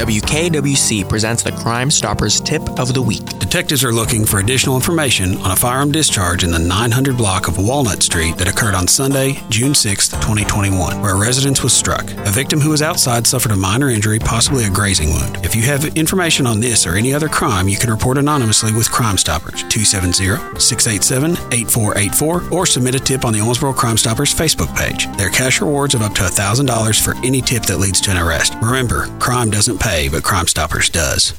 WKWC presents the Crime Stoppers Tip of the Week. Detectives are looking for additional information on a firearm discharge in the 900 block of Walnut Street that occurred on Sunday, June 6, 2021, where a residence was struck. A victim who was outside suffered a minor injury, possibly a grazing wound. If you have information on this or any other crime, you can report anonymously with Crime Stoppers 270-687-8484 or submit a tip on the Owensboro Crime Stoppers Facebook page. There are cash rewards of up to $1,000 for any tip that leads to an arrest. Remember, crime doesn't pay, but Crime Stoppers does.